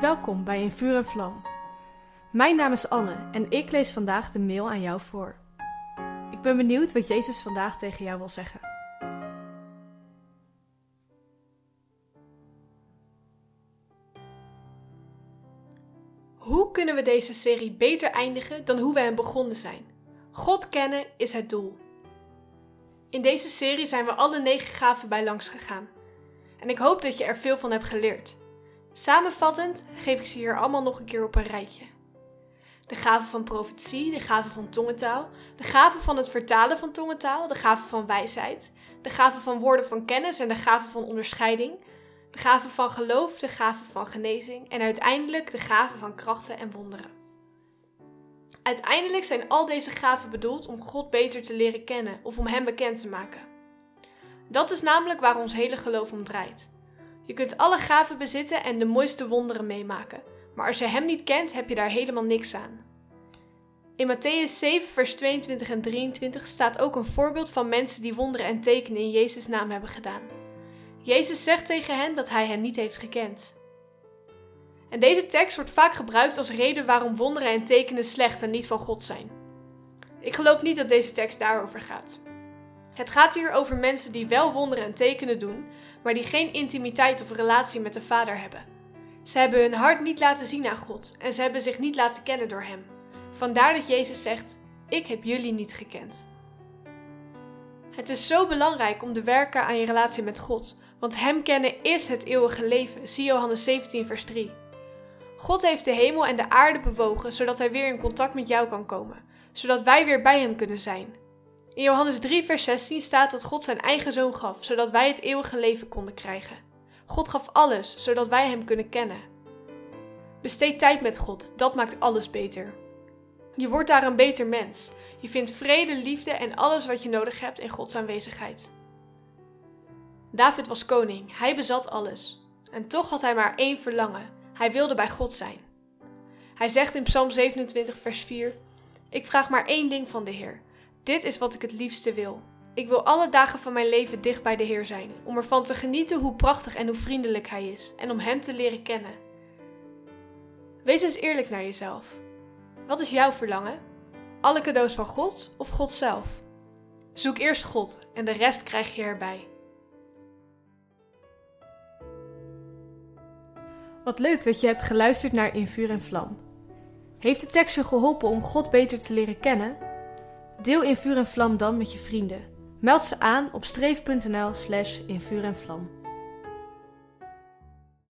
Welkom bij In Vuur en Vlam. Mijn naam is Anne en ik lees vandaag de mail aan jou voor. Ik ben benieuwd wat Jezus vandaag tegen jou wil zeggen. Hoe kunnen we deze serie beter eindigen dan hoe we hem begonnen zijn? God kennen is het doel. In deze serie zijn we alle negen gaven bij langs gegaan. En ik hoop dat je er veel van hebt geleerd. Samenvattend geef ik ze hier allemaal nog een keer op een rijtje. De gave van profetie, de gave van tongentaal, de gave van het vertalen van tongentaal, de gave van wijsheid, de gave van woorden van kennis en de gave van onderscheiding, de gave van geloof, de gave van genezing en uiteindelijk de gave van krachten en wonderen. Uiteindelijk zijn al deze gaven bedoeld om God beter te leren kennen of om Hem bekend te maken. Dat is namelijk waar ons hele geloof om draait. Je kunt alle gaven bezitten en de mooiste wonderen meemaken, maar als je Hem niet kent, heb je daar helemaal niks aan. In Matthäus 7, vers 22 en 23 staat ook een voorbeeld van mensen die wonderen en tekenen in Jezus' naam hebben gedaan. Jezus zegt tegen hen dat Hij hen niet heeft gekend. En deze tekst wordt vaak gebruikt als reden waarom wonderen en tekenen slecht en niet van God zijn. Ik geloof niet dat deze tekst daarover gaat. Het gaat hier over mensen die wel wonderen en tekenen doen, maar die geen intimiteit of relatie met de Vader hebben. Ze hebben hun hart niet laten zien aan God en ze hebben zich niet laten kennen door Hem. Vandaar dat Jezus zegt: Ik heb jullie niet gekend. Het is zo belangrijk om te werken aan je relatie met God, want Hem kennen is het eeuwige leven. Zie Johannes 17, vers 3. God heeft de hemel en de aarde bewogen zodat Hij weer in contact met jou kan komen, zodat wij weer bij Hem kunnen zijn. In Johannes 3, vers 16 staat dat God zijn eigen zoon gaf, zodat wij het eeuwige leven konden krijgen. God gaf alles, zodat wij Hem kunnen kennen. Besteed tijd met God, dat maakt alles beter. Je wordt daar een beter mens. Je vindt vrede, liefde en alles wat je nodig hebt in Gods aanwezigheid. David was koning, hij bezat alles. En toch had hij maar één verlangen: hij wilde bij God zijn. Hij zegt in Psalm 27, vers 4: Ik vraag maar één ding van de Heer. Dit is wat ik het liefste wil. Ik wil alle dagen van mijn leven dicht bij de Heer zijn, om ervan te genieten hoe prachtig en hoe vriendelijk Hij is en om Hem te leren kennen. Wees eens eerlijk naar jezelf. Wat is jouw verlangen? Alle cadeaus van God of God zelf? Zoek eerst God en de rest krijg je erbij. Wat leuk dat je hebt geluisterd naar In Vuur en Vlam. Heeft de tekst je geholpen om God beter te leren kennen? Deel In Vuur en Vlam dan met je vrienden. Meld ze aan op streef.nl slash in vuur en vlam.